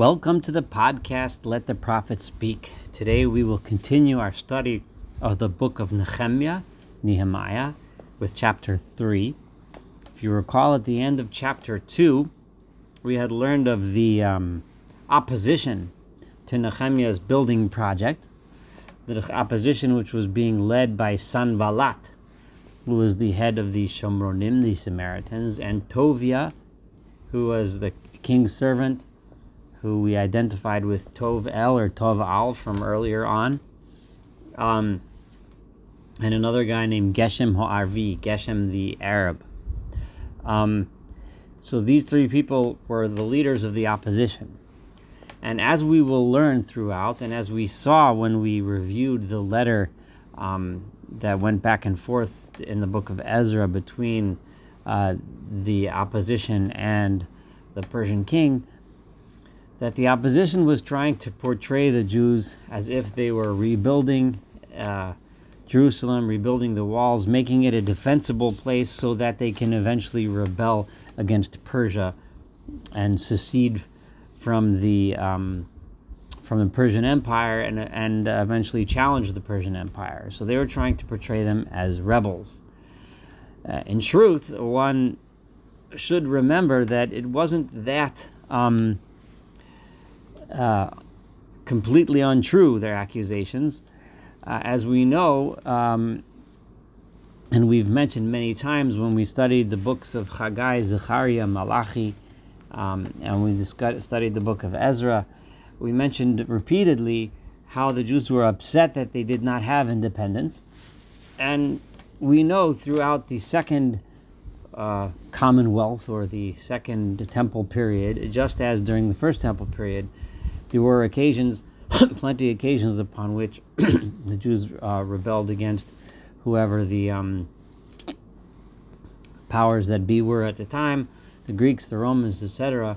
Welcome to the podcast, Let the Prophet Speak. Today we will continue our study of the book of Nehemiah, Nehemiah, with chapter 3. If you recall, at the end of chapter 2, we had learned of the um, opposition to Nehemiah's building project, the opposition which was being led by Sanballat, who was the head of the Shomronim, the Samaritans, and Tovia, who was the king's servant who we identified with Tov El or Tov Al from earlier on. Um, and another guy named Geshem Ho'arvi, Geshem the Arab. Um, so these three people were the leaders of the opposition. And as we will learn throughout, and as we saw when we reviewed the letter um, that went back and forth in the book of Ezra between uh, the opposition and the Persian king, that the opposition was trying to portray the Jews as if they were rebuilding uh, Jerusalem, rebuilding the walls, making it a defensible place so that they can eventually rebel against Persia and secede from the um, from the Persian Empire and and eventually challenge the Persian Empire. So they were trying to portray them as rebels. Uh, in truth, one should remember that it wasn't that. Um, uh, completely untrue, their accusations. Uh, as we know, um, and we've mentioned many times when we studied the books of Haggai, Zechariah, Malachi, um, and we studied the book of Ezra, we mentioned repeatedly how the Jews were upset that they did not have independence. And we know throughout the second uh, Commonwealth or the second Temple period, just as during the first Temple period, there were occasions, plenty of occasions upon which the Jews uh, rebelled against whoever the um, powers that be were at the time, the Greeks, the Romans, etc.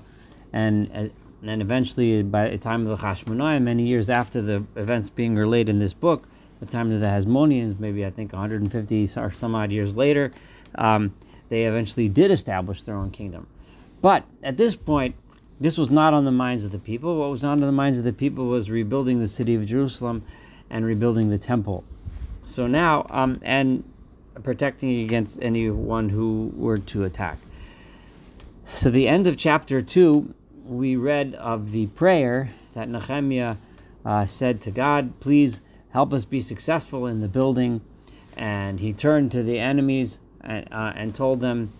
And uh, and eventually, by the time of the Hashmonaim, many years after the events being relayed in this book, the time of the Hasmoneans, maybe I think 150 or some odd years later, um, they eventually did establish their own kingdom. But at this point, this was not on the minds of the people. What was on the minds of the people was rebuilding the city of Jerusalem and rebuilding the temple. So now, um, and protecting against anyone who were to attack. So, the end of chapter 2, we read of the prayer that Nehemiah uh, said to God, Please help us be successful in the building. And he turned to the enemies and, uh, and told them,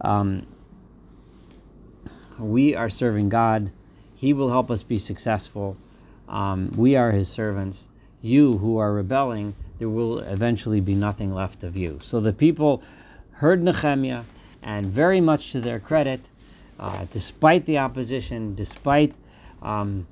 um, we are serving God. He will help us be successful. Um, we are His servants. You who are rebelling, there will eventually be nothing left of you. So the people heard Nehemiah, and very much to their credit, uh, despite the opposition, despite um,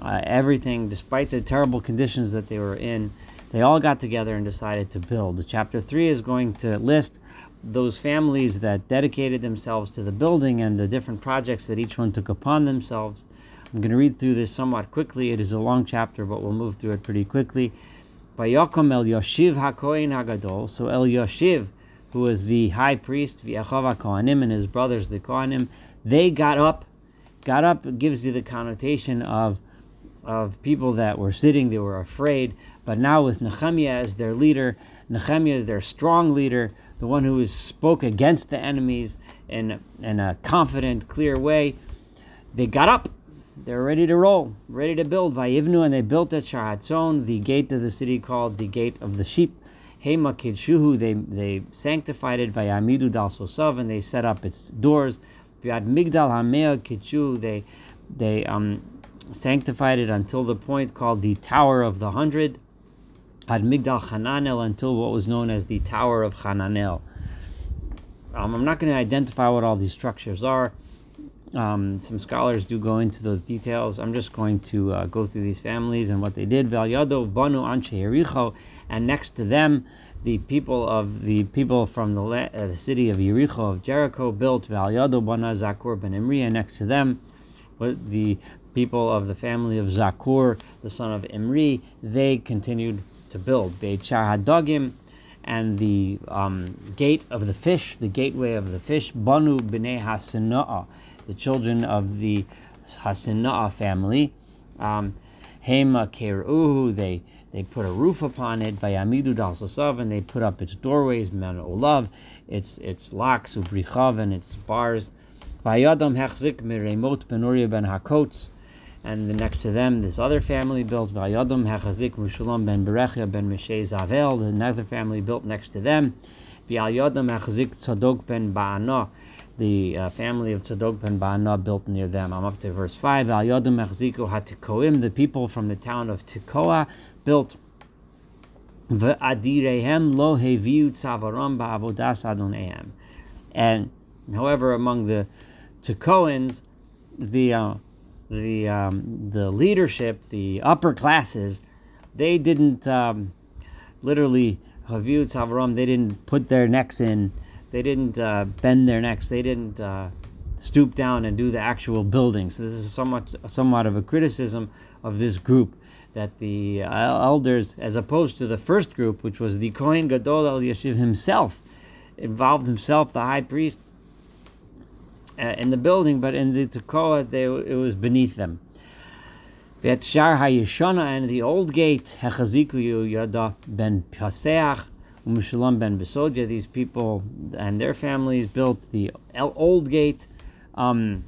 uh, everything, despite the terrible conditions that they were in, they all got together and decided to build. Chapter 3 is going to list those families that dedicated themselves to the building and the different projects that each one took upon themselves. I'm going to read through this somewhat quickly. It is a long chapter, but we'll move through it pretty quickly. Vayokom El Yoshiv HaKohen HaGadol. So El Yoshiv, who was the high priest, V'Yachov HaKohanim, and his brothers, the Kohanim, they got up. Got up gives you the connotation of of people that were sitting, they were afraid. But now with Nehemiah as their leader, Nehemiah, their strong leader, the one who spoke against the enemies in, in a confident, clear way, they got up. They're ready to roll, ready to build. Vayivnu, and they built at Shahatzon, the gate of the city called the Gate of the Sheep. Hema Kidshuhu, they, they sanctified it. Vayamidu Dal Sosav, and they set up its doors. Vyad Migdal Hamea Kidshu, they, they um, sanctified it until the point called the Tower of the Hundred. Ad Migdal Hananel until what was known as the Tower of Hananel. Um, I'm not going to identify what all these structures are. Um, some scholars do go into those details. I'm just going to uh, go through these families and what they did. Valyado Banu Anche Yericho, and next to them, the people of the people from the, uh, the city of Yericho of Jericho built Valyado Bana Zakur ben Imri, and next to them, the people of the family of Zakur, the son of Imri, they continued to build. Beit Hadagim and the um, gate of the fish, the gateway of the fish, Banu B'nei Hasana'ah, the children of the Hasinah family. Um, Keruhu, they they put a roof upon it, Vayamidu Dalsosav, and they put up its doorways, Man Olav, its its locks, Ubrichav, and its bars. Vayadam Hechzik Miremot Ben Uriah Ben Hakotz, and next to them, this other family built Vayadam Hechazik Rushalam Ben Berechia Ben Mishay Zavel, another family built next to them. Vayadam Hechazik Tzadok Ben Ba'ana, the uh, family of Tzadok ben Ba'ana built near them. I'm up to verse 5. Al Yodim Echziku HaTikoim, the people from the town of Tekoa built V'adirehem lo heviu tzavaram ba'avodas adonehem. And however, among the Tekoans, the uh, the um, the leadership, the upper classes, they didn't um, literally haviu tzavaram. They didn't put their necks in they didn't uh, bend their necks. They didn't uh, stoop down and do the actual building. So this is somewhat somewhat of a criticism of this group that the uh, elders, as opposed to the first group, which was the Kohen Gadol El Yeshiv himself, involved himself, the high priest, uh, in the building, but in the Tekoa, they, it was beneath them. Vet Shar HaYeshana and the old gate, Hechaziku Yada ben Paseach, Umushalam ben Besodia, these people and their families built the old gate. Um,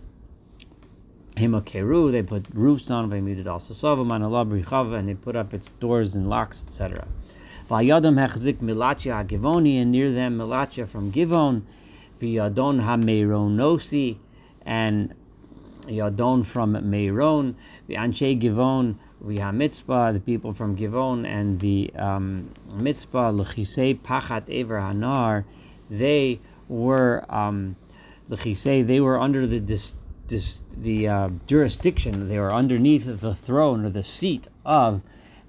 Himakeru, they put roofs on, Vaymuted also Savaman, Allah and they put up its doors and locks, etc. Vayadam Hechzik Milachia Givoni, and near them Milachia from Givon, Vyadon HaMeironosi, and Yadon from Meiron, the Anshe Givon, we mitzvah, the people from Givon, and the um, mitzvah lechisei pachat ever hanar, they were um, lechisei. They were under the dis, the uh, jurisdiction. They were underneath the throne or the seat of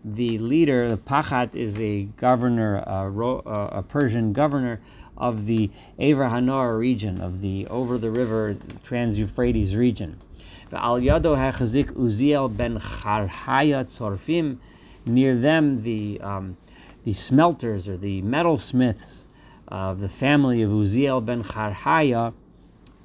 the leader. The pachat is a governor, a, a Persian governor of the Ever Hanar region, of the over the river Trans Euphrates region. The Al Yado Hachazik Uziel ben Charhaya Tzorfim. Near them, the um, the smelters or the metalsmiths of the family of Uziel ben Charhaya.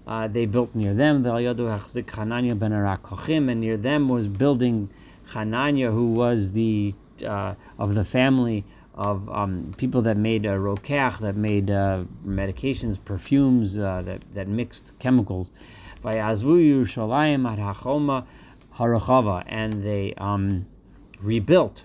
Uh, they built near them. The Yado Hachazik Hananya ben Arakochim, and near them was building Hananya, who was the uh, of the family of um, people that made uh, rokeach, that made uh, medications, perfumes, uh, that, that mixed chemicals. Vayazvu Yerushalayim ad Hachoma Harachava, and they um, rebuilt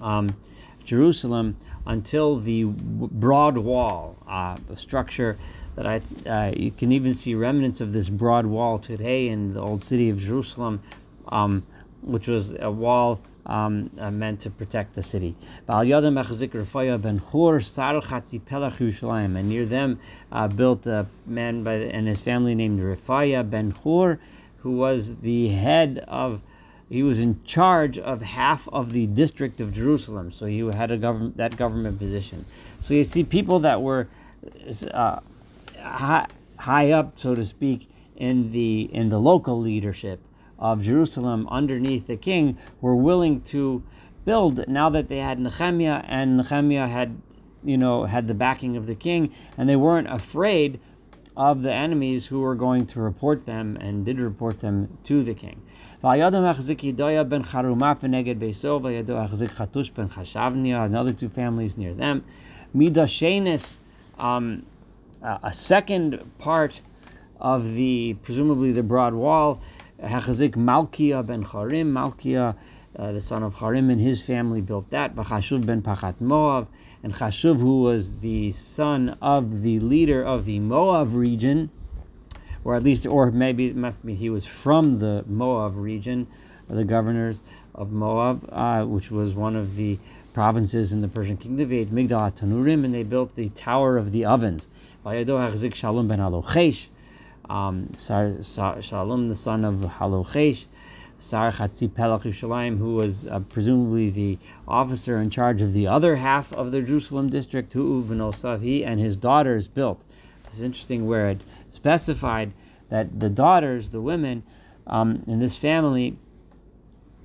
um, Jerusalem until the broad wall, uh, the structure that I uh, you can even see remnants of this broad wall today in the old city of Jerusalem, um, which was a wall um, uh, meant to protect the city. And near them uh, built a man by and his family named Rifaya ben Hur, who was the head of. He was in charge of half of the district of Jerusalem, so he had a government that government position. So you see people that were uh, high, high up, so to speak, in the in the local leadership of Jerusalem underneath the king were willing to build now that they had Nehemiah and Nehemiah had you know had the backing of the king and they weren't afraid of the enemies who were going to report them and did report them to the king. Another two families near them. Midashenis, um, a second part of the presumably the broad wall Hachazik Malkia ben Charim, Malkia, uh, the son of Charim, and his family built that. Chashuv ben Pachat Moab, and Chashuv, who was the son of the leader of the Moab region, or at least, or maybe it must be he was from the Moab region, the governors of Moab, uh, which was one of the provinces in the Persian kingdom. They Migdal Tanurim, and they built the Tower of the Ovens. Shalom ben Alochesh, um, Sar, Sar, Shalom, the son of Halochesh, Sar Chatzi Pelach Yushalayim, who was uh, presumably the officer in charge of the other half of the Jerusalem district, who Venosav, he and his daughters built. It's interesting where it specified that the daughters, the women um, in this family,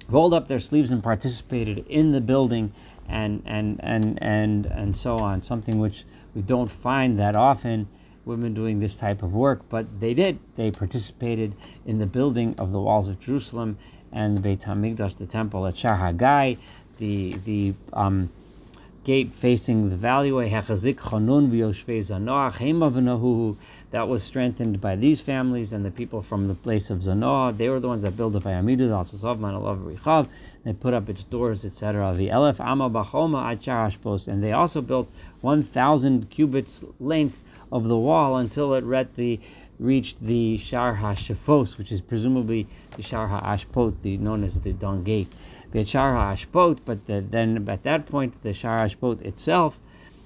rolled up their sleeves and participated in the building and and and and and so on. Something which we don't find that often women doing this type of work, but they did. They participated in the building of the walls of Jerusalem and the Beit Hamikdash, the temple at Shar Hagai, the the um, gate facing the valley Hechazik Chanun that was strengthened by these families and the people from the place of Zanoah. They were the ones that built it by Amidud, Al-Sasov, Manalav, Richav. They put up its doors, etc. The Elef Amma Bachoma Achar And they also built 1,000 cubits length of the wall until it reached the, reached the Shar HaShafos, which is presumably the Shar HaAshpot, the, known as the Dung Gate. The Shar HaAshpot, but the, then at that point, the Shar HaAshpot itself,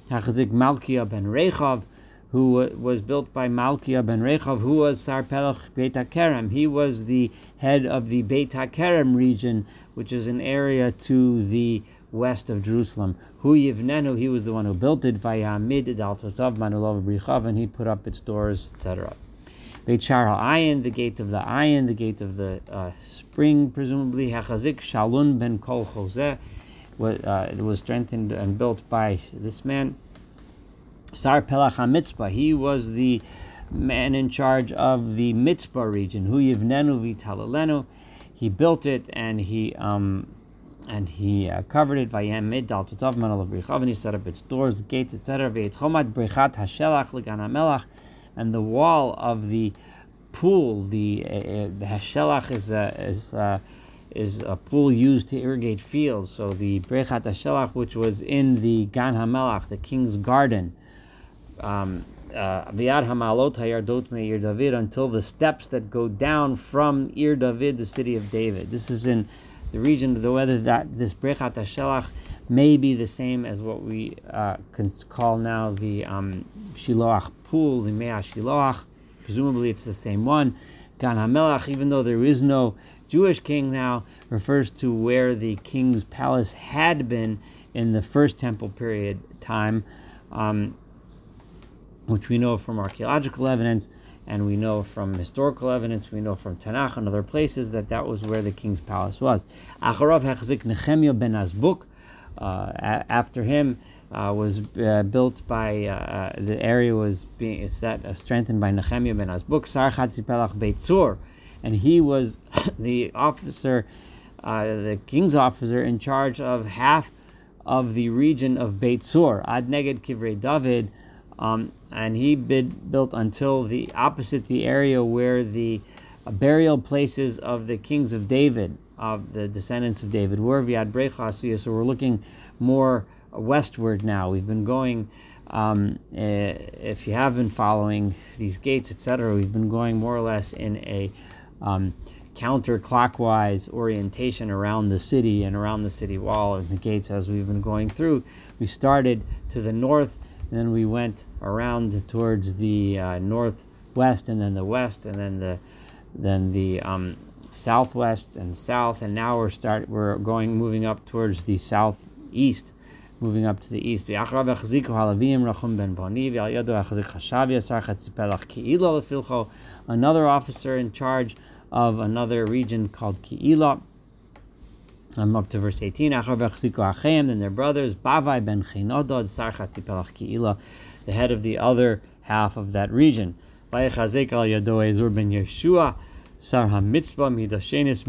Hachazik Malkia ben Rechav, who was built by Malkia ben Rechav, who was Sar Pelach Beit HaKerem. He was the head of the Beit HaKerem region, which is an area to the west of Jerusalem. Hu Yivnenu, he was the one who built it, Vayamid Dal Totav Manulov Brichav, and he put up its doors, etc. Beit Shar Ayin, the gate of the Ayin, the gate of the uh, spring, presumably, Hachazik Shalun ben Kol Choseh, uh, it was strengthened and built by this man. Sar Pelach HaMitzpah, he was the man in charge of the Mitzpah region. Hu Yivnenu Vitalalenu, he built it and he um, and he uh, covered it. Vayem dal totav manal of he set up its doors, gates, etc. Vayetchomat brechat hashelach legan hamelach, and the wall of the pool, the, uh, uh the hashelach is a, is a, is a pool used to irrigate fields. So the brechat hashelach, which was in the gan hamelach, the king's garden, um, uh, Viad Hamalot Hayardot Meir David until the steps that go down from Ir David, the city of David. This is in the region the whether that this Brechat Hashelach may be the same as what we uh, can call now the um, Shiloach pool, the Mea Shiloach. Presumably, it's the same one. Gan Hamelach, even though there is no Jewish king now, refers to where the king's palace had been in the first temple period time. Um, which we know from archaeological evidence and we know from historical evidence, we know from Tanakh and other places that that was where the king's palace was. Acharav Hechzik Nehemiah ben Azbuk, uh, after him, uh, was uh, built by uh, uh, the area was being set uh, strengthened by Nehemiah ben Azbuk Sar Chatzipelach Beitzur, and he was the officer, the king's officer in charge of half of the region of Beitzur Ad Neged Kivrei David. Um, and he bid, built until the opposite the area where the burial places of the kings of David, of the descendants of David, were Viad Brechasiya. So we're looking more westward now. We've been going, um, uh, if you have been following these gates, etc., we've been going more or less in a um, counterclockwise orientation around the city and around the city wall and the gates as we've been going through. We started to the north then we went around towards the uh, northwest, and then the west, and then the then the um, southwest and south, and now we're start we're going moving up towards the southeast, moving up to the east. Another officer in charge of another region called Ki'ilah I'm up to verse 18. Then their brothers, Bavai ben Chinodod, Sarchatzipelach Ki'ila, the head of the other half of that region. Vayechazek al ben Yeshua, Midashenis.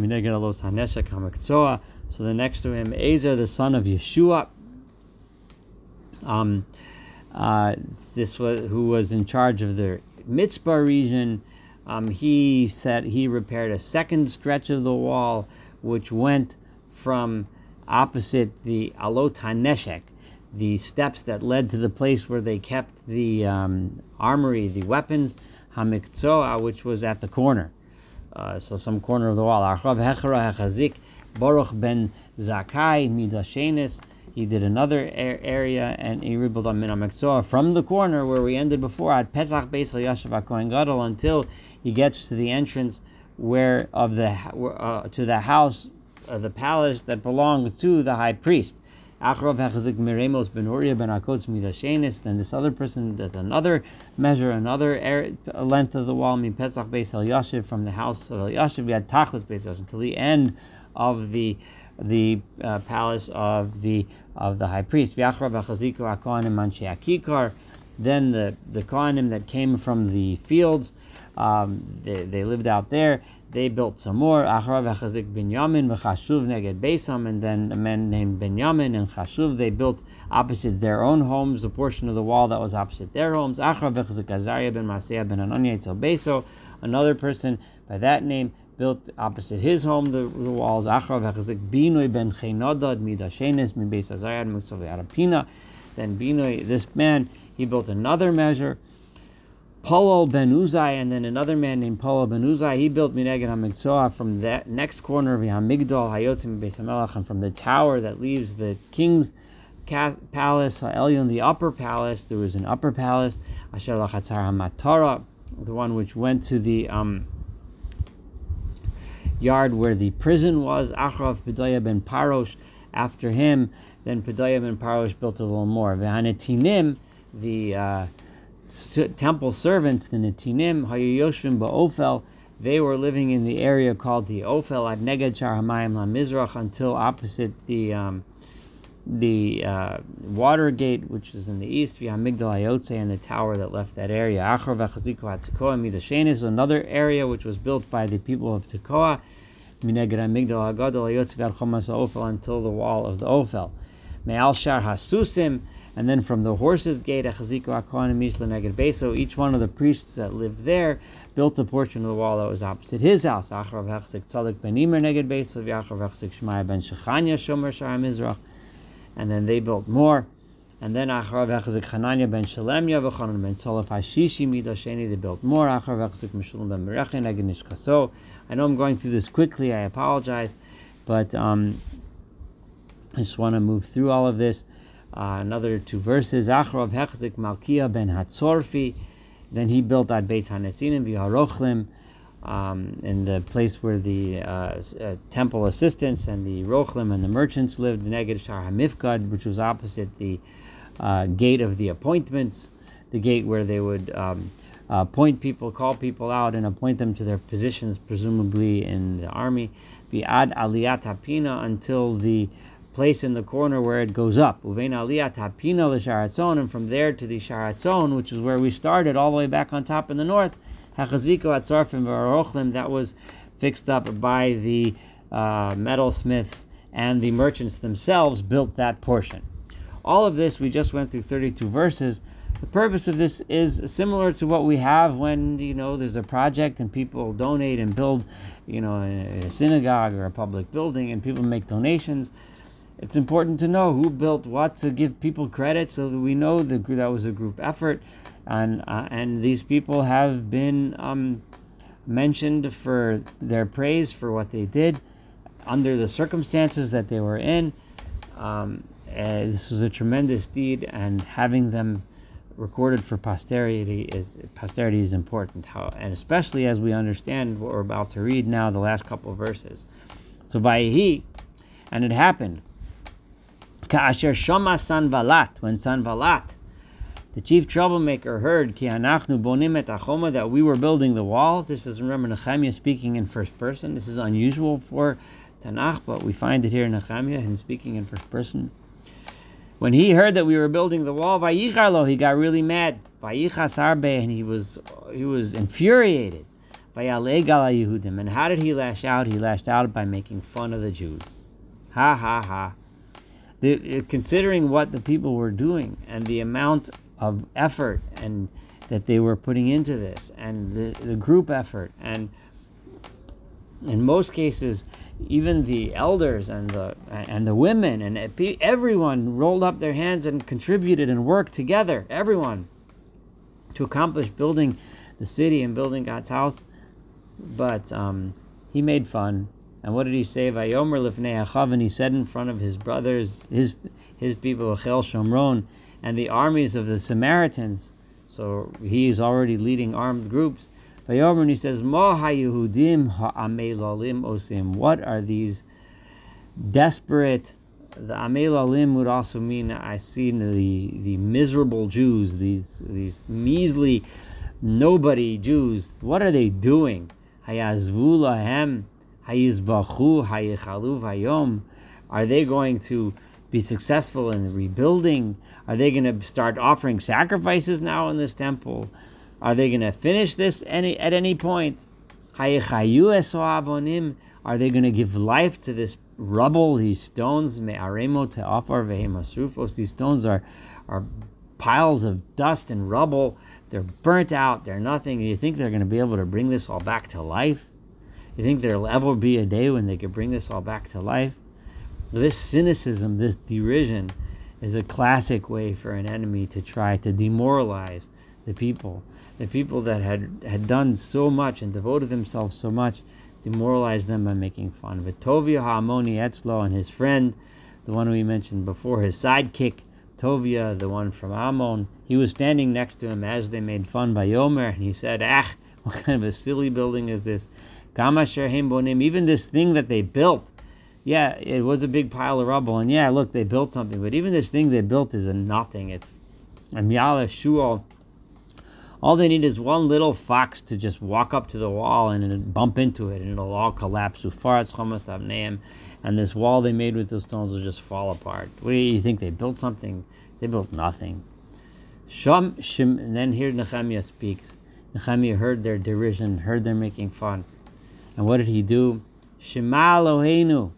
So the next to him, Ezer, the son of Yeshua. Um, uh, this was who was in charge of the Mitzvah region. Um, he said he repaired a second stretch of the wall, which went from opposite the Alot HaNeshek, the steps that led to the place where they kept the um, armory, the weapons, Hamikzoa, which was at the corner. Uh, so some corner of the wall. Archav Hechara Hechazik, Baruch ben Zakai, Midashenis. He did another area and he rebuilt on Minamekzoa from the corner where we ended before at Pesach Beis Yashav Kohen Gadol until he gets to the entrance where of the uh, to the house uh, the palace that belonged to the high priest. Then this other person does another measure, another air, length of the wall. From the house of El Yashiv. We had until the end of the the uh, palace of the of the high priest. Then the the Kohanim that came from the fields, um, they, they lived out there. They built some more. Acharav Achazik Binyamin v'Chashuv neged Beisam, and then a man named Binyamin and Chashuv. They built opposite their own homes, a portion of the wall that was opposite their homes. Acharav Achazik Azariah ben Maaseiah ben Ananiah Etzel Beso. Another person by that name built opposite his home the, the walls. Acharav Achazik Binoi ben Cheinodad Midashenis min Beis Azariah Mutzav Arapina. Then Binoi, this man, he built another measure. Paul ben Uzai, and then another man named Paul ben Uzai, he built Mineged HaMikzoah from that next corner of Hamigdal, Hayotzim Beis HaMelech, and from the tower that leaves the king's palace, Elyon, the upper palace, there was an upper palace, Asher Lachatzar HaMatara, the one which went to the um, yard where the prison was, Achrav Pedaya ben Parosh, after him, then Pedaya ben Parosh built a little more. Vehanetinim, the uh, temple servants, the Netinim, Hayoshvim Ba'ofel, they were living in the area called the Ofel at Neged Shar Hamayim LaMizrach until opposite the um, the uh, water gate, which is in the east, via Migdal Ayotze, and the tower that left that area. Achar v'chaziku ha-tekoa midashen is another area which was built by the people of Tekoa, mineged Migdal Agadol Ayotze v'ad chomas Ophel until the wall of the Ophel. Me'al Shar Hasusim, and then from the horses' gate, Achaziku Akohanim Mishla Neged Beso, each one of the priests that lived there built the portion of the wall that was opposite his house. Acharav Hechzik Tzadik Ben Imer Neged Beso, V'acharav Hechzik Shemaya Ben Shechanya Shomer Shar Mizrach. And then they built more. And then Acharav Hechzik Chananya Ben Shalemya V'chanan Ben Solaf Hashishi Midasheni, they built more. Acharav Hechzik Meshulam Ben Merechin Neged Nishkaso. I know I'm going through this quickly, I apologize, but um, I just want to move through all of this. Uh, another two verses. Achrav Hechzik Malkia ben Hatzorfi. Then he built at Beit Hanesinim v'Harochlim, um, in the place where the uh, uh, temple assistants and the Rochlim and the merchants lived, Neged Shar Hamifkad, which was opposite the uh, gate of the appointments, the gate where they would um, appoint people, call people out, and appoint them to their positions, presumably in the army. The Ad Aliyat Hapina until the place in the corner where it goes up. Uvein aliyah tapina l'sharatzon, and from there to the sharatzon, which is where we started, all the way back on top in the north. Hachaziko atzarfim v'arochlim, that was fixed up by the uh, metalsmiths and the merchants themselves built that portion. All of this, we just went through 32 verses. The purpose of this is similar to what we have when you know there's a project and people donate and build, you know, a synagogue or a public building, and people make donations it's important to know who built what to give people credit so that we know that that was a group effort. And uh, and these people have been um, mentioned for their praise for what they did under the circumstances that they were in. Um, this was a tremendous deed and having them recorded for posterity is posterity is important. How and especially as we understand what we're about to read now the last couple verses. So by he and it happened Ka'asher Shoma Sanvalat, when Sanvalat, the chief troublemaker, heard Ki Anachnu Bonim et Achoma, that we were building the wall. This is, remember, Nehemiah speaking in first person. This is unusual for Tanakh, but we find it here in Nehemiah, him speaking in first person. When he heard that we were building the wall, Vayicharlo, he got really mad. Vayichas Arbe, and he was he was infuriated. Vayale Gala Yehudim. And how did he lash out? He lashed out by making fun of the Jews. Ha ha ha the, uh, considering what the people were doing and the amount of effort and that they were putting into this and the, the group effort and in most cases even the elders and the and the women and everyone rolled up their hands and contributed and worked together everyone to accomplish building the city and building God's house. But um, he made fun and what did he say? Vayomer lifnei achav, and he said in front of his brothers, his his people, Achel Shomron, and the armies of the Samaritans. So he is already leading armed groups. Vayomer, and he says, Mo haYehudim ha'amelalim osim. What are these desperate? The amelalim would also mean I see the the miserable Jews, these these measly nobody Jews. What are they doing? Hayazvu lahem Are they going to be successful in rebuilding? Are they going to start offering sacrifices now in this temple? Are they going to finish this any at any point? Are they going to give life to this rubble, these stones? These stones are, are piles of dust and rubble. They're burnt out. They're nothing. You think they're going to be able to bring this all back to life? You think there'll ever be a day when they could bring this all back to life? This cynicism, this derision, is a classic way for an enemy to try to demoralize the people. The people that had, had done so much and devoted themselves so much, demoralize them by making fun. Vitovia Ha'amoni Etzlo and his friend, the one we mentioned before, his sidekick, Tovia, the one from Ammon, he was standing next to him as they made fun by Yomer, and he said, Ah, what kind of a silly building is this? Bonim, even this thing that they built, yeah, it was a big pile of rubble, and yeah, look, they built something, but even this thing they built is a nothing. It's a Miala Shual. All they need is one little fox to just walk up to the wall and bump into it, and it'll all collapse. And this wall they made with the stones will just fall apart. What do you think? They built something? They built nothing. Shum, shim, and then here Nehemiah speaks. Nehemiah heard their derision, heard their making fun. And what did he do? Shema Eloheinu.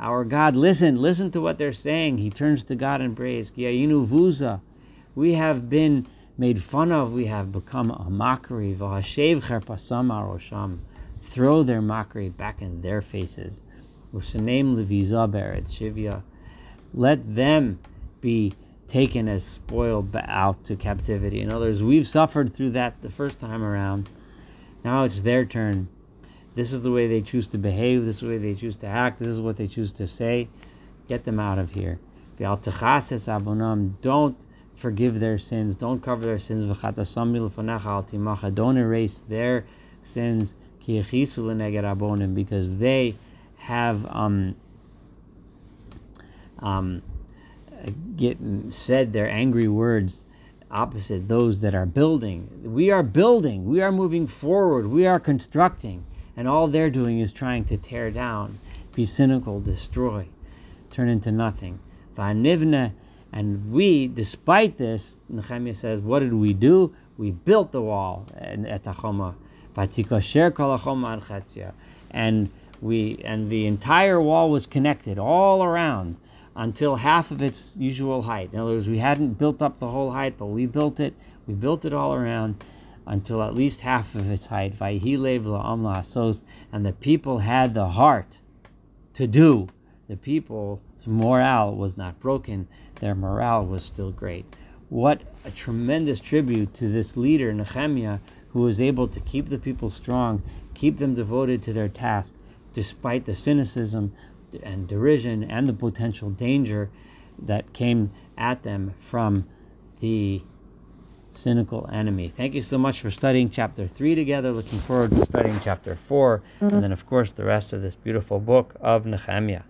Our God, listen, listen to what they're saying. He turns to God and prays. vuza. We have been made fun of, we have become a mockery. V'hashev cherpasam arosham. Throw their mockery back in their faces. Usanem leviza beretz shivya. Let them be taken as spoiled out to captivity. In other words, we've suffered through that the first time around. Now it's their turn. This is the way they choose to behave. This is the way they choose to act. This is what they choose to say. Get them out of here. Don't forgive their sins. Don't cover their sins. Don't erase their sins because they have um, um, get said their angry words opposite those that are building. We are building. We are moving forward. We are constructing, and all they're doing is trying to tear down, be cynical, destroy, turn into nothing. Va'nivna and we, despite this, Nehemiah says, what did we do? We built the wall at Tachoma. And we and the entire wall was connected all around until half of its usual height. In other words, we hadn't built up the whole height, but we built it. We built it all around until at least half of its height. And the people had the heart to do. The people's morale was not broken their morale was still great. What a tremendous tribute to this leader, Nehemiah, who was able to keep the people strong, keep them devoted to their task, despite the cynicism and derision and the potential danger that came at them from the cynical enemy. Thank you so much for studying chapter 3 together. Looking forward to studying chapter 4, and then, of course, the rest of this beautiful book of Nehemiah.